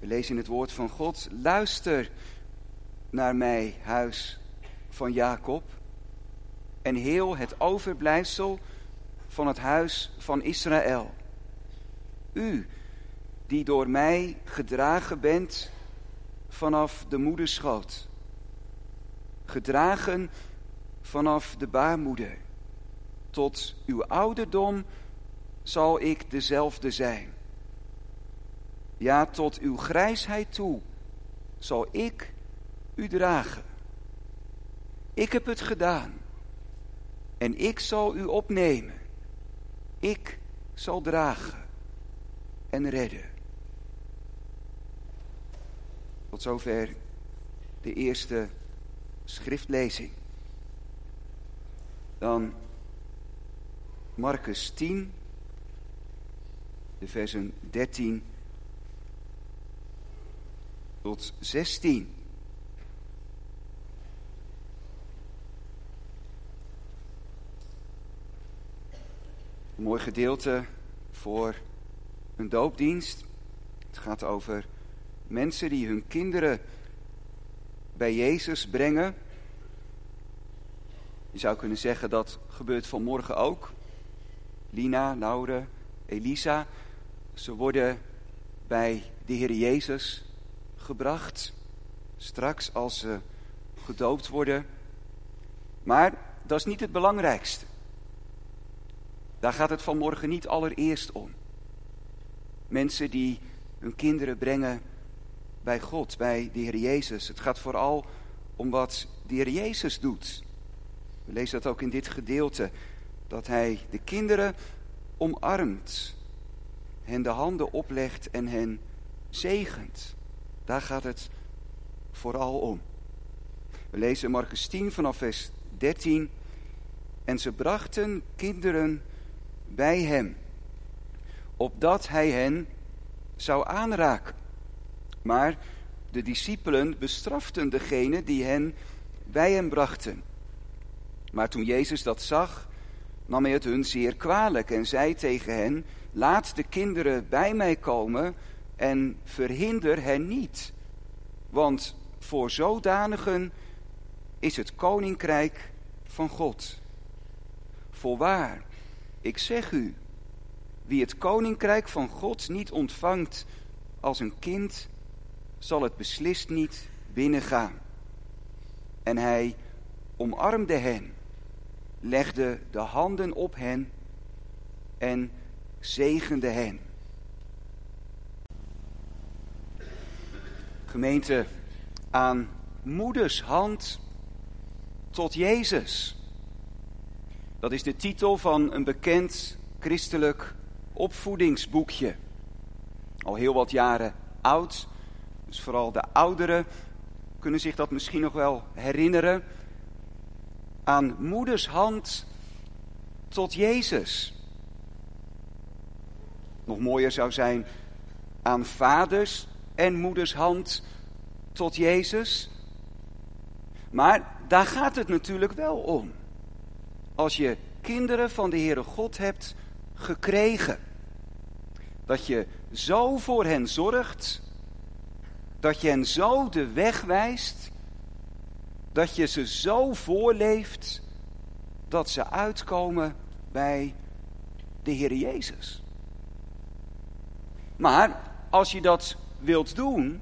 We lezen in het woord van God, luister naar mij, huis van Jacob, en heel het overblijfsel van het huis van Israël. U, die door mij gedragen bent vanaf de moederschoot, gedragen vanaf de baarmoeder, tot uw ouderdom zal ik dezelfde zijn. Ja, tot uw grijsheid toe zal ik u dragen. Ik heb het gedaan en ik zal u opnemen. Ik zal dragen en redden. Tot zover de eerste schriftlezing. Dan Marcus 10, de versen 13 tot 16. Een mooi gedeelte voor een doopdienst. Het gaat over mensen die hun kinderen bij Jezus brengen. Je zou kunnen zeggen dat gebeurt vanmorgen ook. Lina, Laure, Elisa, ze worden bij de Heer Jezus gebracht. Straks als ze gedoopt worden. Maar dat is niet het belangrijkste. Daar gaat het vanmorgen niet allereerst om. Mensen die hun kinderen brengen bij God, bij de Heer Jezus. Het gaat vooral om wat de Heer Jezus doet. We lezen dat ook in dit gedeelte. Dat Hij de kinderen omarmt, hen de handen oplegt en hen zegent. Daar gaat het vooral om. We lezen Marcus 10 vanaf vers 13. En ze brachten kinderen bij hem, opdat hij hen zou aanraken. Maar de discipelen bestraften degene die hen bij hem brachten. Maar toen Jezus dat zag, nam hij het hun zeer kwalijk en zei tegen hen: Laat de kinderen bij mij komen en verhinder hen niet. Want voor zodanigen is het koninkrijk van God. Voorwaar, ik zeg u, wie het koninkrijk van God niet ontvangt als een kind, zal het beslist niet binnengaan. En hij omarmde hen, legde de handen op hen en zegende hen. Gemeente, aan moeders hand tot Jezus. Dat is de titel van een bekend christelijk opvoedingsboekje. Al heel wat jaren oud, dus vooral de ouderen kunnen zich dat misschien nog wel herinneren. Aan moeders hand tot Jezus. Nog mooier zou zijn aan vaders en moeders hand tot Jezus. Maar daar gaat het natuurlijk wel om. Als je kinderen van de Heere God hebt gekregen. Dat je zo voor hen zorgt. Dat je hen zo de weg wijst. Dat je ze zo voorleeft. Dat ze uitkomen bij de Heer Jezus. Maar als je dat wilt doen,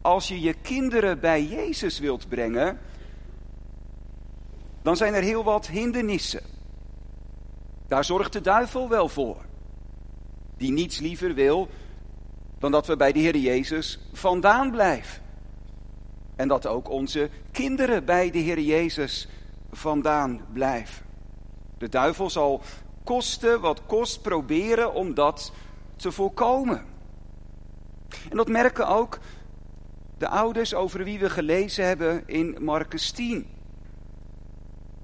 als je je kinderen bij Jezus wilt brengen, dan zijn er heel wat hindernissen. Daar zorgt de duivel wel voor. Die niets liever wil dan dat we bij de Heer Jezus vandaan blijven. En dat ook onze kinderen bij de Heer Jezus vandaan blijven. De duivel zal kosten wat kost proberen om dat te voorkomen. En dat merken ook de ouders over wie we gelezen hebben in Marcus 10.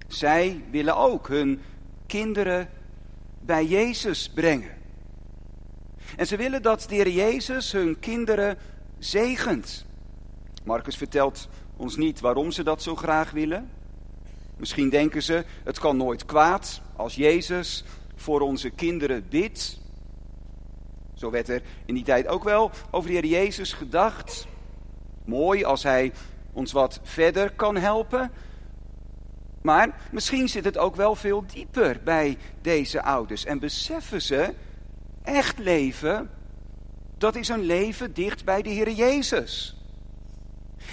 Zij willen ook hun kinderen bij Jezus brengen. En ze willen dat de Heer Jezus hun kinderen zegent. Marcus vertelt ons niet waarom ze dat zo graag willen. Misschien denken ze, het kan nooit kwaad als Jezus voor onze kinderen bidt. Zo werd er in die tijd ook wel over de Heer Jezus gedacht. Mooi als Hij ons wat verder kan helpen. Maar misschien zit het ook wel veel dieper bij deze ouders. En beseffen ze, echt leven, dat is een leven dicht bij de Heer Jezus.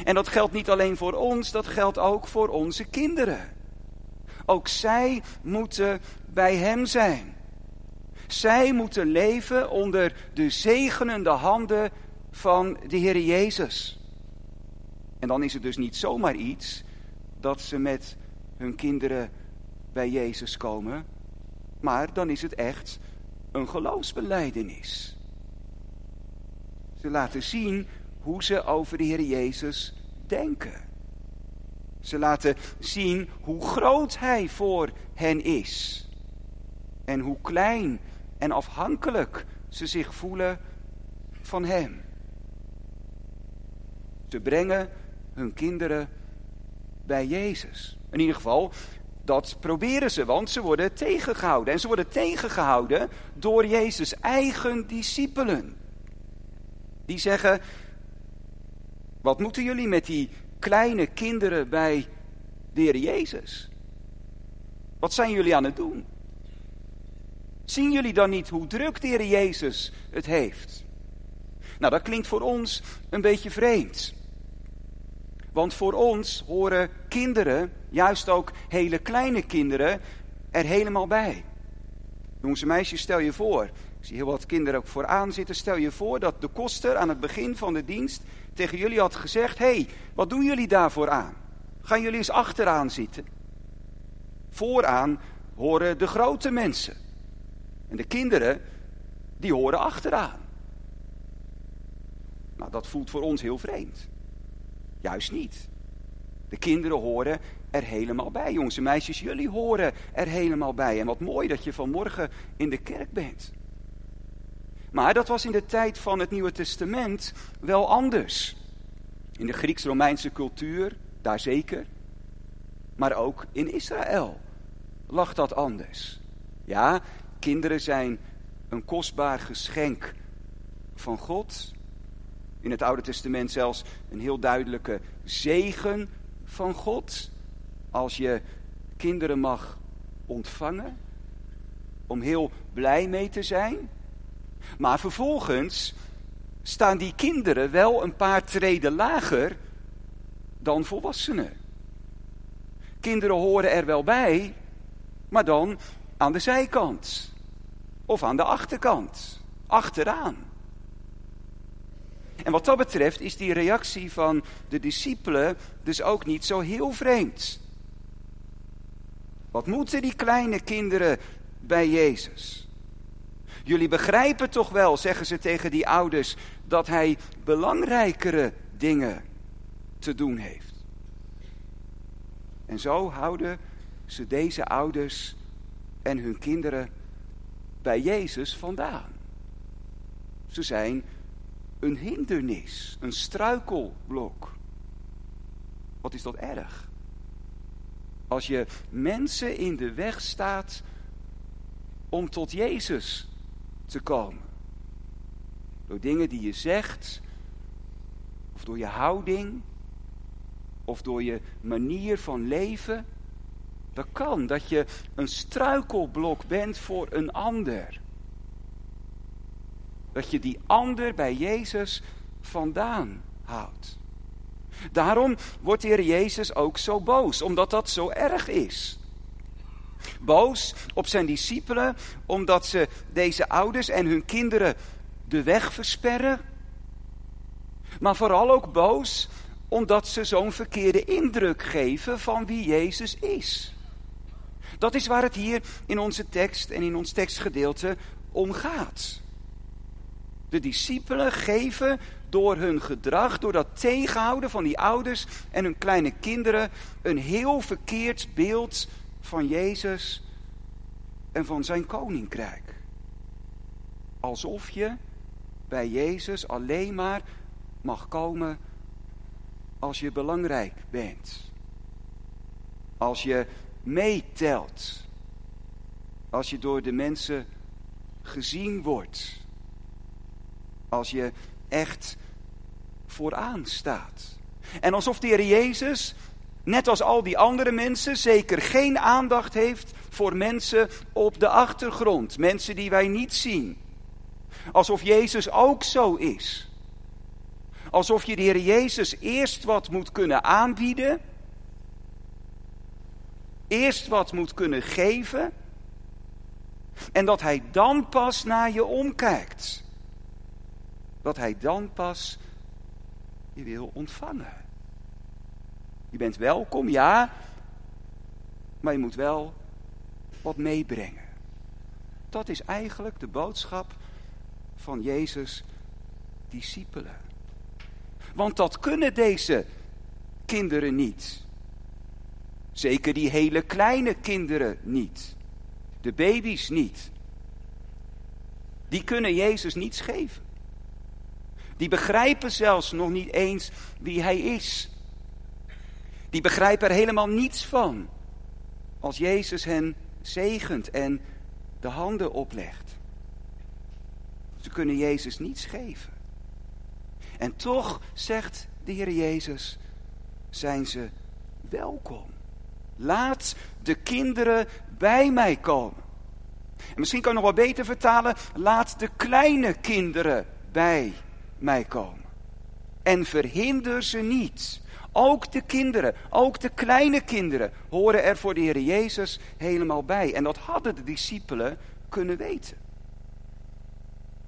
En dat geldt niet alleen voor ons, dat geldt ook voor onze kinderen. Ook zij moeten bij Hem zijn. Zij moeten leven onder de zegenende handen van de Heer Jezus. En dan is het dus niet zomaar iets dat ze met hun kinderen bij Jezus komen, maar dan is het echt een geloofsbeleidenis. Ze laten zien hoe ze over de Heer Jezus denken. Ze laten zien hoe groot Hij voor hen is. En hoe klein en afhankelijk ze zich voelen van Hem. Ze brengen hun kinderen bij Jezus. In ieder geval, dat proberen ze, want ze worden tegengehouden. En ze worden tegengehouden door Jezus' eigen discipelen. Die zeggen, wat moeten jullie met die kleine kinderen bij de Heer Jezus? Wat zijn jullie aan het doen? Zien jullie dan niet hoe druk de Jezus het heeft? Nou, dat klinkt voor ons een beetje vreemd. Want voor ons horen kinderen, juist ook hele kleine kinderen, er helemaal bij. Jongens en meisjes, stel je voor, ik zie heel wat kinderen ook vooraan zitten, stel je voor dat de koster aan het begin van de dienst tegen jullie had gezegd, hé, hey, wat doen jullie daarvoor aan? Gaan jullie eens achteraan zitten? Vooraan horen de grote mensen. En de kinderen, die horen achteraan. Nou, dat voelt voor ons heel vreemd. Juist niet. De kinderen horen er helemaal bij. Jongens en meisjes, jullie horen er helemaal bij. En wat mooi dat je vanmorgen in de kerk bent. Maar dat was in de tijd van het Nieuwe Testament wel anders. In de Grieks-Romeinse cultuur, daar zeker. Maar ook in Israël lag dat anders. Ja, kinderen zijn een kostbaar geschenk van God in het Oude Testament zelfs een heel duidelijke zegen van God. Als je kinderen mag ontvangen, om heel blij mee te zijn. Maar vervolgens staan die kinderen wel een paar treden lager dan volwassenen. Kinderen horen er wel bij, maar dan aan de zijkant of aan de achterkant, achteraan. En wat dat betreft is die reactie van de discipelen dus ook niet zo heel vreemd. Wat moeten die kleine kinderen bij Jezus? Jullie begrijpen toch wel, zeggen ze tegen die ouders, dat hij belangrijkere dingen te doen heeft. En zo houden ze deze ouders en hun kinderen bij Jezus vandaan. Ze zijn een hindernis, een struikelblok. Wat is dat erg? Als je mensen in de weg staat om tot Jezus te komen. Door dingen die je zegt, of door je houding, of door je manier van leven. Dat kan, dat je een struikelblok bent voor een ander. Dat je die ander bij Jezus vandaan houdt. Daarom wordt de Heer Jezus ook zo boos, omdat dat zo erg is. Boos op zijn discipelen, omdat ze deze ouders en hun kinderen de weg versperren. Maar vooral ook boos omdat ze zo'n verkeerde indruk geven van wie Jezus is. Dat is waar het hier in onze tekst en in ons tekstgedeelte om gaat. De discipelen geven door hun gedrag, door dat tegenhouden van die ouders en hun kleine kinderen, een heel verkeerd beeld van Jezus en van zijn koninkrijk. Alsof je bij Jezus alleen maar mag komen als je belangrijk bent. Als je meetelt. Als je door de mensen gezien wordt Als je echt vooraan staat. En alsof de Heer Jezus, net als al die andere mensen, zeker geen aandacht heeft voor mensen op de achtergrond. Mensen die wij niet zien. Alsof Jezus ook zo is. Alsof je de Heer Jezus eerst wat moet kunnen aanbieden. Eerst wat moet kunnen geven. En dat Hij dan pas naar je omkijkt. Dat Hij dan pas je wil ontvangen. Je bent welkom, ja, maar je moet wel wat meebrengen. Dat is eigenlijk de boodschap van Jezus' discipelen. Want dat kunnen deze kinderen niet. Zeker die hele kleine kinderen niet. De baby's niet. Die kunnen Jezus niets geven. Die begrijpen zelfs nog niet eens wie hij is. Die begrijpen er helemaal niets van. Als Jezus hen zegent en de handen oplegt. Ze kunnen Jezus niets geven. En toch, zegt de Heer Jezus, zijn ze welkom. Laat de kinderen bij mij komen. En misschien kan ik nog wel beter vertalen, laat de kleine kinderen bij mij komen. En verhinder ze niet. Ook de kinderen, ook de kleine kinderen horen er voor de Heer Jezus helemaal bij. En dat hadden de discipelen kunnen weten.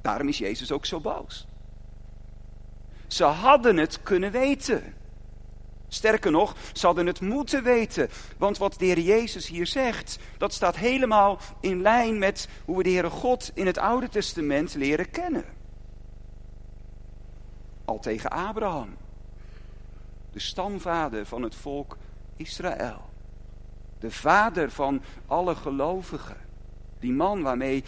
Daarom is Jezus ook zo boos. Ze hadden het kunnen weten. Sterker nog, ze hadden het moeten weten. Want wat de Heer Jezus hier zegt, dat staat helemaal in lijn met hoe we de Heere God in het Oude Testament leren kennen. Al tegen Abraham, de stamvader van het volk Israël. De vader van alle gelovigen. Die man waarmee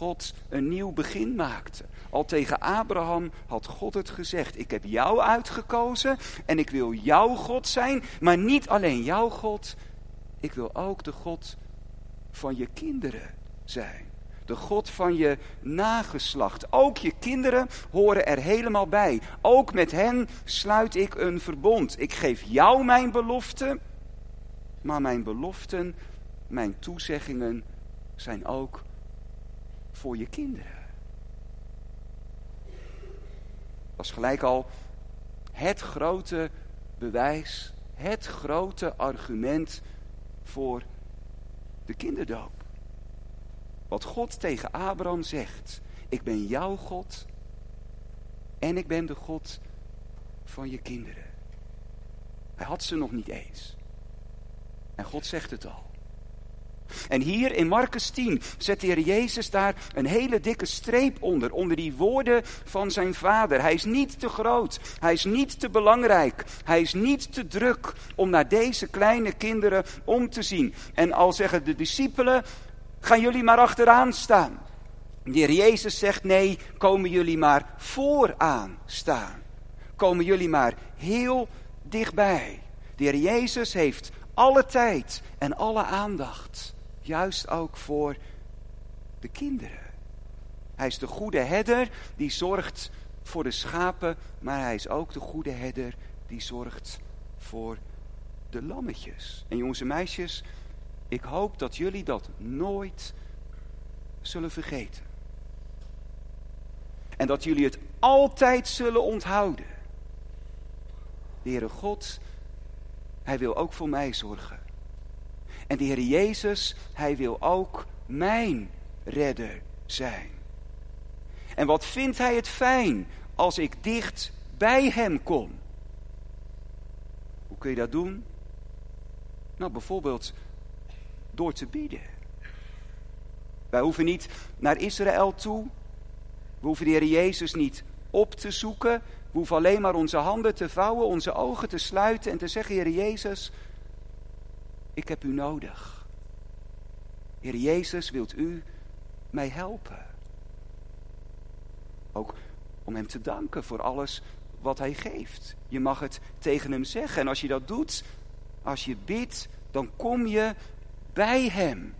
God een nieuw begin maakte. Al tegen Abraham had God het gezegd: Ik heb jou uitgekozen en ik wil jouw God zijn, maar niet alleen jouw God, ik wil ook de God van je kinderen zijn. De God van je nageslacht. Ook je kinderen horen er helemaal bij. Ook met hen sluit ik een verbond. Ik geef jou mijn belofte, maar mijn beloften, mijn toezeggingen zijn ook voor je kinderen. Dat is gelijk al het grote bewijs, het grote argument voor de kinderdoop. Wat God tegen Abraham zegt. Ik ben jouw God en ik ben de God van je kinderen. Hij had ze nog niet eens. En God zegt het al. En hier in Marcus 10 zet de Heer Jezus daar een hele dikke streep onder, onder die woorden van zijn vader. Hij is niet te groot, hij is niet te belangrijk, hij is niet te druk om naar deze kleine kinderen om te zien. En al zeggen de discipelen, gaan jullie maar achteraan staan. De Heer Jezus zegt, nee, komen jullie maar vooraan staan. Komen jullie maar heel dichtbij. De Heer Jezus heeft alle tijd en alle aandacht. Juist ook voor de kinderen. Hij is de goede herder die zorgt voor de schapen, maar hij is ook de goede herder die zorgt voor de lammetjes. En jongens en meisjes, ik hoop dat jullie dat nooit zullen vergeten. En dat jullie het altijd zullen onthouden. De Heere God, Hij wil ook voor mij zorgen. En de Heer Jezus, Hij wil ook mijn redder zijn. En wat vindt Hij het fijn als ik dicht bij Hem kom? Hoe kun je dat doen? Nou, bijvoorbeeld door te bieden. Wij hoeven niet naar Israël toe. We hoeven de Heer Jezus niet op te zoeken. We hoeven alleen maar onze handen te vouwen, onze ogen te sluiten en te zeggen, Heer Jezus, ik heb u nodig. Heer Jezus, wilt u mij helpen? Ook om hem te danken voor alles wat hij geeft. Je mag het tegen hem zeggen. En als je dat doet, als je bidt, dan kom je bij hem.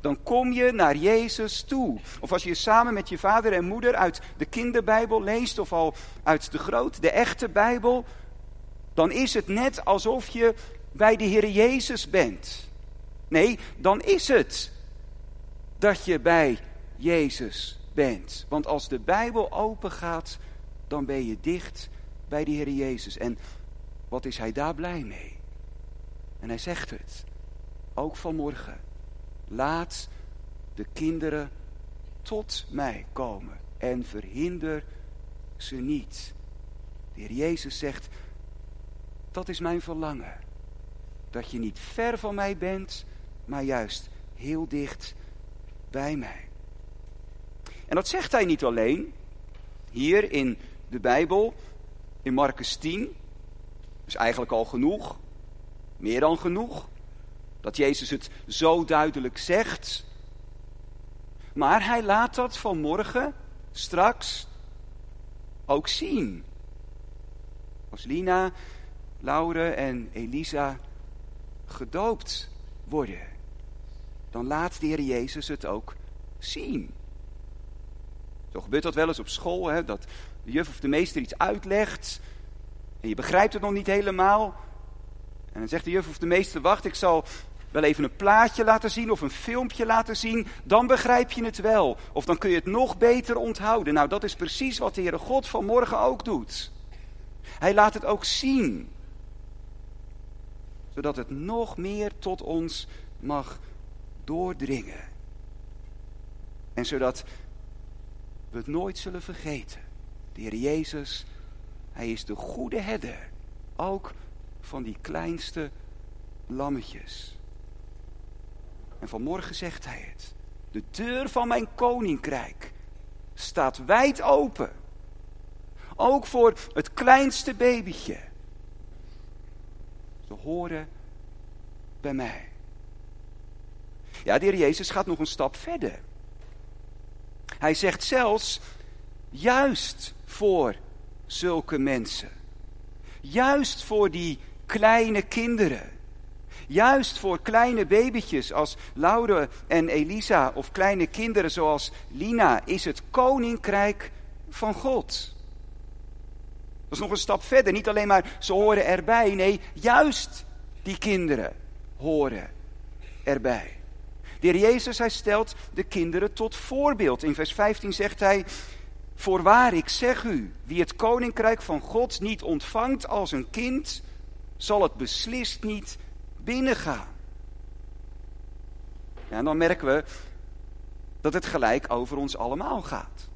dan kom je naar Jezus toe. Of als je samen met je vader en moeder uit de kinderbijbel leest, of al uit de grote, de echte Bijbel, dan is het net alsof je bij de Heer Jezus bent. Nee, dan is het dat je bij Jezus bent. Want als de Bijbel open gaat, dan ben je dicht bij de Heer Jezus. En wat is hij daar blij mee? En hij zegt het, ook vanmorgen. Laat de kinderen tot mij komen en verhinder ze niet. De Heer Jezus zegt, dat is mijn verlangen. Dat je niet ver van mij bent, maar juist heel dicht bij mij. En dat zegt hij niet alleen hier in de Bijbel, in Marcus 10. is eigenlijk al genoeg, meer dan genoeg, dat Jezus het zo duidelijk zegt. Maar hij laat dat vanmorgen, straks, ook zien. Als Lina, Laure en Elisa gedoopt worden, dan laat de Heer Jezus het ook zien. Zo gebeurt dat wel eens op school, hè, dat de juf of de meester iets uitlegt en je begrijpt het nog niet helemaal. En dan zegt de juf of de meester, wacht, ik zal wel even een plaatje laten zien of een filmpje laten zien, dan begrijp je het wel. Of dan kun je het nog beter onthouden. Nou, dat is precies wat de Heere God vanmorgen ook doet. Hij laat het ook zien. Zodat het nog meer tot ons mag doordringen. En zodat we het nooit zullen vergeten. De Heer Jezus, Hij is de goede herder. Ook van die kleinste lammetjes. En vanmorgen zegt Hij het. De deur van mijn koninkrijk staat wijd open. Ook voor het kleinste babytje. Ze horen bij mij. Ja, de Heer Jezus gaat nog een stap verder. Hij zegt zelfs, juist voor zulke mensen. Juist voor die kleine kinderen. Juist voor kleine babytjes als Laure en Elisa of kleine kinderen zoals Lina is het koninkrijk van God. Dat is nog een stap verder. Niet alleen maar ze horen erbij. Nee, juist die kinderen horen erbij. De heer Jezus, hij stelt de kinderen tot voorbeeld. In vers 15 zegt hij, voorwaar ik zeg u, wie het koninkrijk van God niet ontvangt als een kind, zal het beslist niet binnengaan. En dan merken we dat het gelijk over ons allemaal gaat.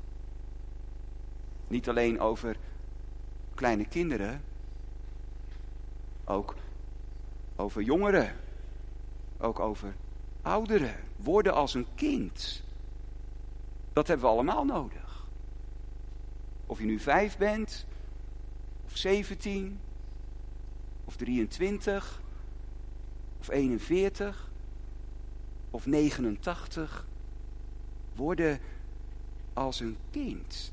Niet alleen over kleine kinderen, ook over jongeren, ook over ouderen. Worden als een kind. Dat hebben we allemaal nodig. Of je nu vijf bent, of zeventien, of 23, of 41, of 89. Worden als een kind.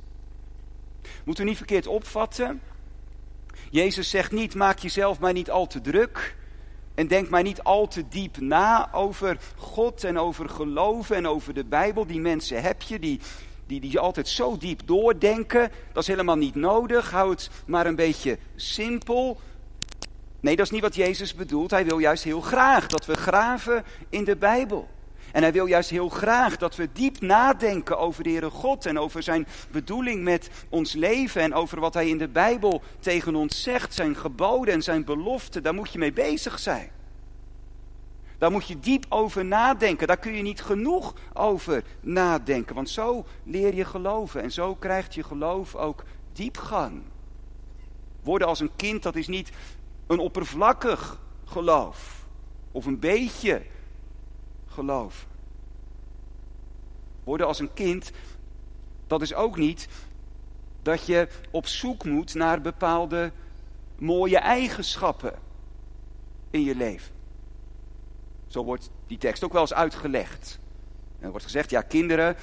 Moeten we niet verkeerd opvatten. Jezus zegt niet, maak jezelf maar niet al te druk. En denk maar niet al te diep na over God en over geloven en over de Bijbel. Die mensen heb je, die, die, die altijd zo diep doordenken. Dat is helemaal niet nodig. Hou het maar een beetje simpel. Nee, dat is niet wat Jezus bedoelt. Hij wil juist heel graag dat we graven in de Bijbel. En hij wil juist heel graag dat we diep nadenken over de Heere God en over zijn bedoeling met ons leven en over wat hij in de Bijbel tegen ons zegt, zijn geboden en zijn beloften. Daar moet je mee bezig zijn. Daar moet je diep over nadenken. Daar kun je niet genoeg over nadenken. Want zo leer je geloven. En zo krijgt je geloof ook diepgang. Worden als een kind, dat is niet een oppervlakkig geloof. Of een beetje geloof. Worden als een kind, dat is ook niet dat je op zoek moet naar bepaalde mooie eigenschappen in je leven. Zo wordt die tekst ook wel eens uitgelegd. er wordt gezegd, ja, kinderen,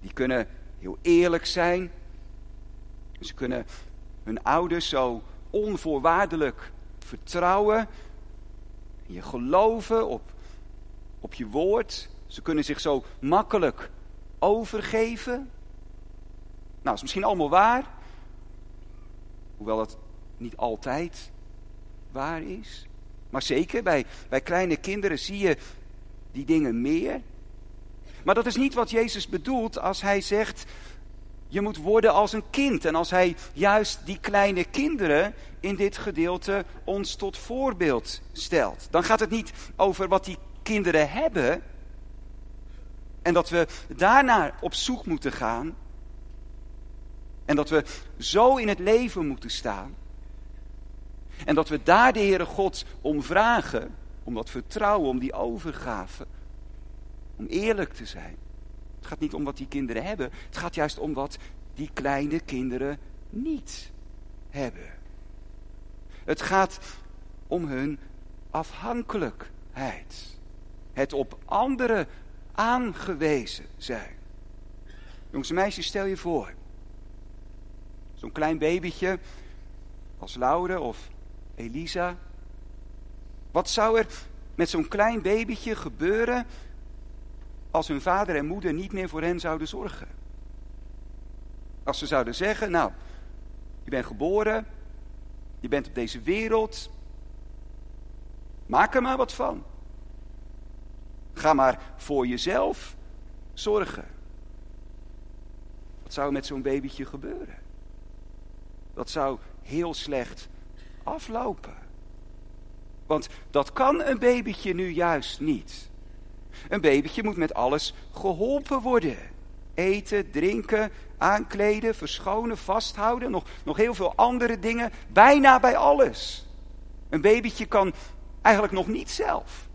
die kunnen heel eerlijk zijn. Ze kunnen hun ouders zo onvoorwaardelijk vertrouwen. Je geloven op op je woord. Ze kunnen zich zo makkelijk overgeven. Nou, is misschien allemaal waar. Hoewel dat niet altijd waar is. Maar zeker bij, bij kleine kinderen zie je die dingen meer. Maar dat is niet wat Jezus bedoelt als hij zegt: je moet worden als een kind. En als hij juist die kleine kinderen in dit gedeelte ons tot voorbeeld stelt. Dan gaat het niet over wat die kinderen hebben. En dat we daarnaar op zoek moeten gaan. En dat we zo in het leven moeten staan. En dat we daar de Heere God om vragen. Om dat vertrouwen, om die overgave. Om eerlijk te zijn. Het gaat niet om wat die kinderen hebben. Het gaat juist om wat die kleine kinderen niet hebben. Het gaat om hun afhankelijkheid. Het op anderen aangewezen zijn. Jongens en meisjes, stel je voor. Zo'n klein babytje als Laure of Elisa. Wat zou er met zo'n klein babytje gebeuren als hun vader en moeder niet meer voor hen zouden zorgen? Als ze zouden zeggen, nou, je bent geboren, je bent op deze wereld, maak er maar wat van. Ga maar voor jezelf zorgen. Wat zou met zo'n babytje gebeuren? Dat zou heel slecht aflopen. Want dat kan een babytje nu juist niet. Een babytje moet met alles geholpen worden. Eten, drinken, aankleden, verschonen, vasthouden. Nog, nog heel veel andere dingen. Bijna bij alles. Een babytje kan eigenlijk nog niet zelf.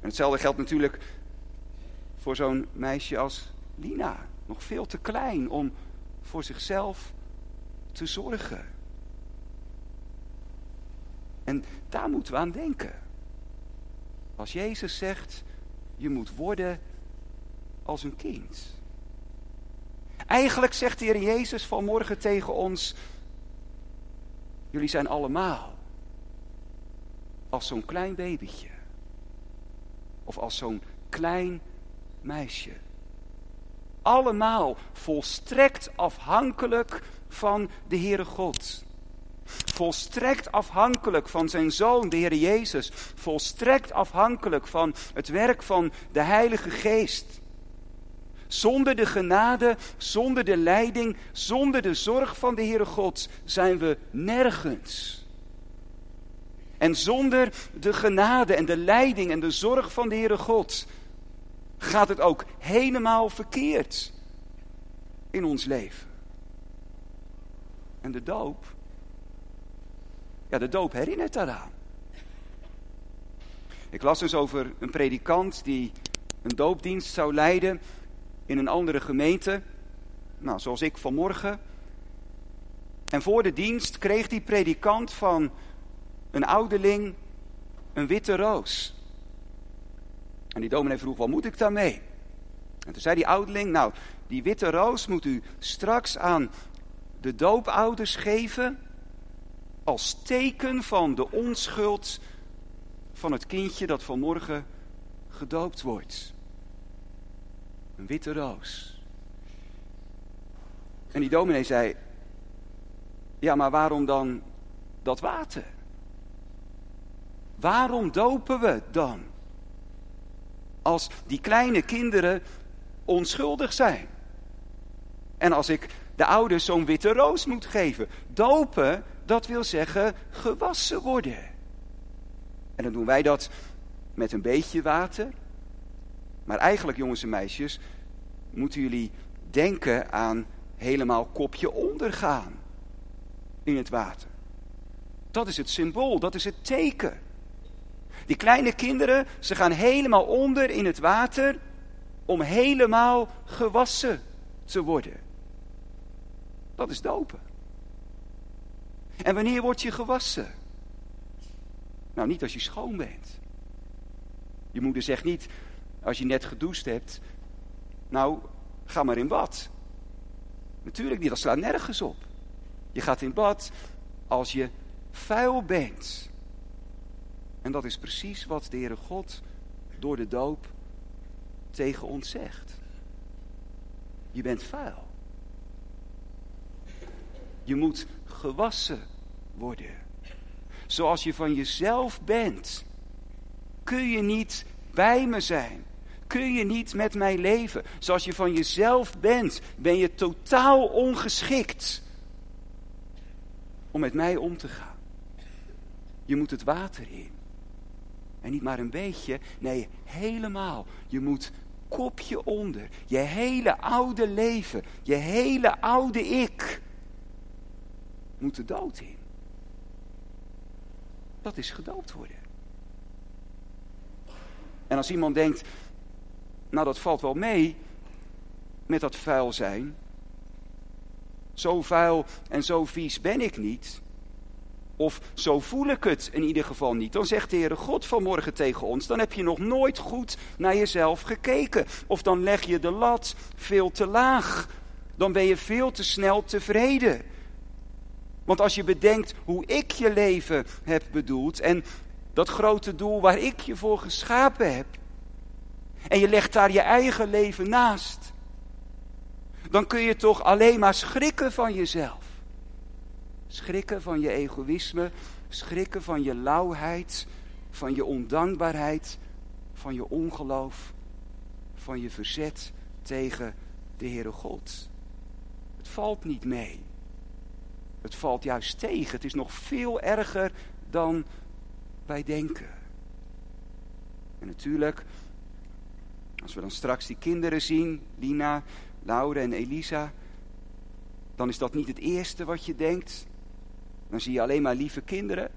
En hetzelfde geldt natuurlijk voor zo'n meisje als Lina. Nog veel te klein om voor zichzelf te zorgen. En daar moeten we aan denken. Als Jezus zegt, je moet worden als een kind. Eigenlijk zegt de Heer Jezus vanmorgen tegen ons, jullie zijn allemaal als zo'n klein babytje. Of als zo'n klein meisje. Allemaal volstrekt afhankelijk van de Heere God. Volstrekt afhankelijk van zijn zoon, de Heer Jezus. Volstrekt afhankelijk van het werk van de Heilige Geest. Zonder de genade, zonder de leiding, zonder de zorg van de Heere God zijn we nergens. En zonder de genade en de leiding en de zorg van de Heere God gaat het ook helemaal verkeerd in ons leven. En de doop, ja, de doop herinnert daaraan. Ik las dus over een predikant die een doopdienst zou leiden in een andere gemeente. Nou, zoals ik vanmorgen. En voor de dienst kreeg die predikant van een ouderling een witte roos. En die dominee vroeg, wat moet ik daarmee? En toen zei die ouderling, nou, die witte roos moet u straks aan de doopouders geven als teken van de onschuld van het kindje dat vanmorgen gedoopt wordt. Een witte roos. En die dominee zei, ja, maar waarom dan dat water? Waarom dopen we dan? Als die kleine kinderen onschuldig zijn. En als ik de ouders zo'n witte roos moet geven. Dopen, dat wil zeggen gewassen worden. En dan doen wij dat met een beetje water. Maar eigenlijk, jongens en meisjes, moeten jullie denken aan helemaal kopje ondergaan in het water. Dat is het symbool, dat is het teken. Die kleine kinderen, ze gaan helemaal onder in het water om helemaal gewassen te worden. Dat is dopen. En wanneer word je gewassen? Nou, niet als je schoon bent. Je moeder zegt niet, als je net gedoucht hebt, nou, ga maar in bad. Natuurlijk niet, dat slaat nergens op. Je gaat in bad als je vuil bent. En dat is precies wat de Heere God door de doop tegen ons zegt. Je bent vuil. Je moet gewassen worden. Zoals je van jezelf bent, kun je niet bij me zijn. Kun je niet met mij leven. Zoals je van jezelf bent, ben je totaal ongeschikt om met mij om te gaan. Je moet het water in. En niet maar een beetje, nee, helemaal. Je moet kopje onder. Je hele oude leven, je hele oude ik moet de dood in. Dat is gedoopt worden. En als iemand denkt, nou dat valt wel mee met dat vuil zijn. Zo vuil en zo vies ben ik niet. Of zo voel ik het in ieder geval niet. Dan zegt de Heere God vanmorgen tegen ons: dan heb je nog nooit goed naar jezelf gekeken. Of dan leg je de lat veel te laag. Dan ben je veel te snel tevreden. Want als je bedenkt hoe ik je leven heb bedoeld en dat grote doel waar ik je voor geschapen heb, en je legt daar je eigen leven naast, dan kun je toch alleen maar schrikken van jezelf. Schrikken van je egoïsme, schrikken van je lauwheid, van je ondankbaarheid, van je ongeloof, van je verzet tegen de Heere God. Het valt niet mee. Het valt juist tegen. Het is nog veel erger dan wij denken. En natuurlijk, als we dan straks die kinderen zien, Lina, Laura en Elisa, dan is dat niet het eerste wat je denkt. Dan zie je alleen maar lieve kinderen.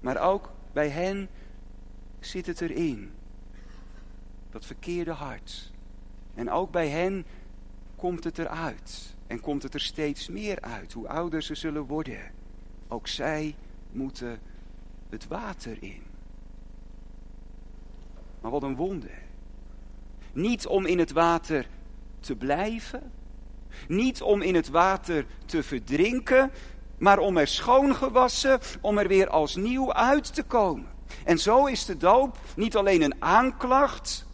Maar ook bij hen zit het erin. Dat verkeerde hart. En ook bij hen komt het eruit. En komt het er steeds meer uit, hoe ouder ze zullen worden. Ook zij moeten het water in. Maar wat een wonder. Niet om in het water te blijven. Niet om in het water te verdrinken. Maar om er schoongewassen, om er weer als nieuw uit te komen. En zo is de doop niet alleen een aanklacht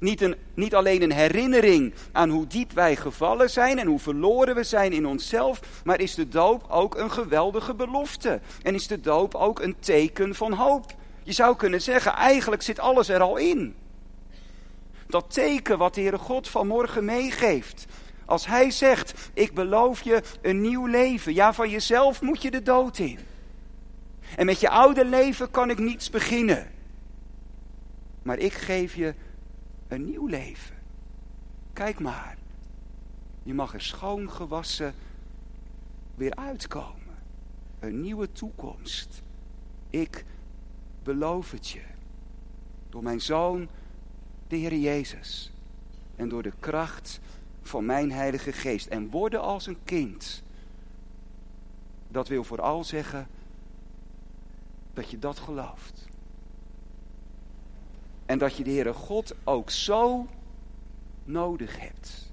niet, een, niet alleen een herinnering aan hoe diep wij gevallen zijn en hoe verloren we zijn in onszelf, maar is de doop ook een geweldige belofte. En is de doop ook een teken van hoop. Je zou kunnen zeggen, eigenlijk zit alles er al in. Dat teken wat de Heere God vanmorgen meegeeft. Als Hij zegt, ik beloof je een nieuw leven. Ja, van jezelf moet je de dood in. En met je oude leven kan ik niets beginnen. Maar ik geef je een nieuw leven. Kijk maar. Je mag er schoon gewassen weer uitkomen. Een nieuwe toekomst. Ik beloof het je. Door mijn zoon, de Heer Jezus. En door de kracht van mijn Heilige Geest. En worden als een kind. Dat wil vooral zeggen dat je dat gelooft. En dat je de Heere God ook zo nodig hebt.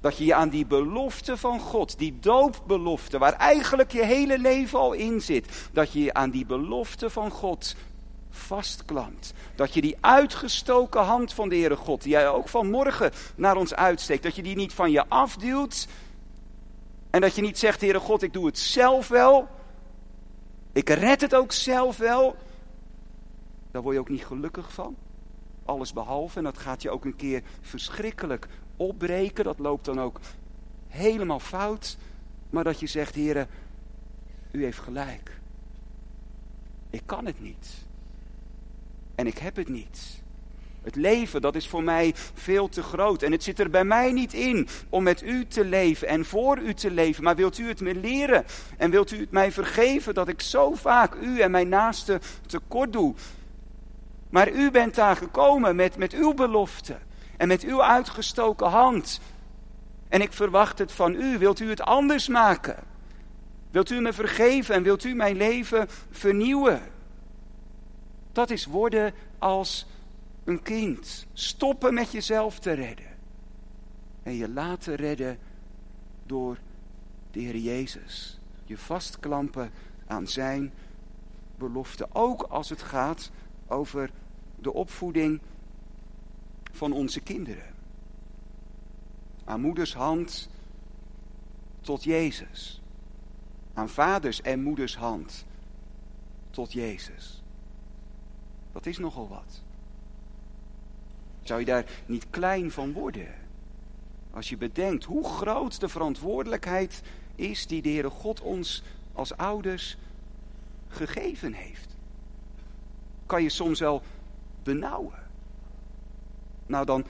Dat je je aan die belofte van God, die doopbelofte, waar eigenlijk je hele leven al in zit, dat je je aan die belofte van God vastklampt. Dat je die uitgestoken hand van de Heere God, die jij ook vanmorgen naar ons uitsteekt, dat je die niet van je afduwt. En dat je niet zegt, Heere God, ik doe het zelf wel. Ik red het ook zelf wel. Daar word je ook niet gelukkig van. Alles behalve. En dat gaat je ook een keer verschrikkelijk opbreken. Dat loopt dan ook helemaal fout. Maar dat je zegt, heren, u heeft gelijk. Ik kan het niet. En ik heb het niet. Het leven, dat is voor mij veel te groot. En het zit er bij mij niet in om met u te leven en voor u te leven. Maar wilt u het me leren? En wilt u het mij vergeven dat ik zo vaak u en mijn naaste tekort doe? Maar u bent daar gekomen met, met uw belofte en met uw uitgestoken hand. En ik verwacht het van u. Wilt u het anders maken? Wilt u me vergeven en wilt u mijn leven vernieuwen? Dat is worden als een kind. Stoppen met jezelf te redden. En je laten redden door de Heer Jezus. Je vastklampen aan zijn belofte. Ook als het gaat over de opvoeding van onze kinderen. Aan moeders hand tot Jezus. Aan vaders en moeders hand tot Jezus. Dat is nogal wat. Zou je daar niet klein van worden? Als je bedenkt hoe groot de verantwoordelijkheid is die de Heere God ons als ouders gegeven heeft. Kan je soms wel benauwen. Nou, dan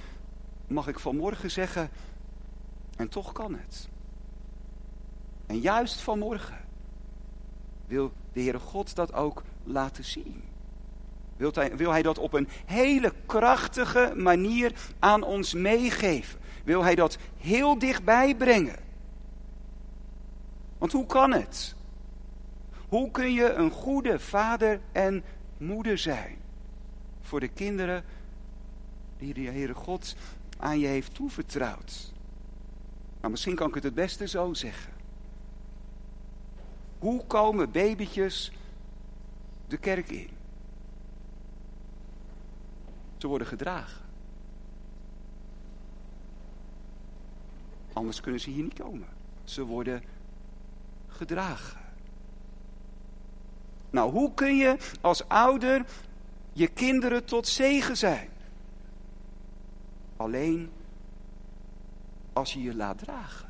mag ik vanmorgen zeggen, en toch kan het. En juist vanmorgen wil de Heere God dat ook laten zien. Wil hij, dat op een hele krachtige manier aan ons meegeven? Wil hij dat heel dichtbij brengen? Want hoe kan het? Hoe kun je een goede vader en moeder zijn voor de kinderen die de Heere God aan je heeft toevertrouwd? Nou, misschien kan ik het het beste zo zeggen. Hoe komen babytjes de kerk in? Ze worden gedragen. Anders kunnen ze hier niet komen. Ze worden gedragen. Nou, hoe kun je als ouder je kinderen tot zegen zijn? Alleen als je je laat dragen.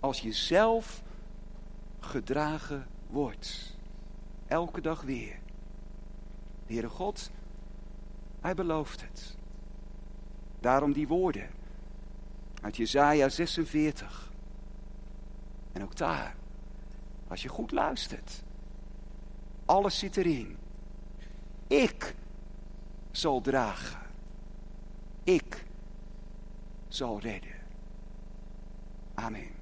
Als je zelf gedragen wordt. Elke dag weer. Heere God, Hij belooft het. Daarom die woorden uit Jezaja 46. En ook daar, als je goed luistert, alles zit erin. Ik zal dragen. Ik zal redden. Amen.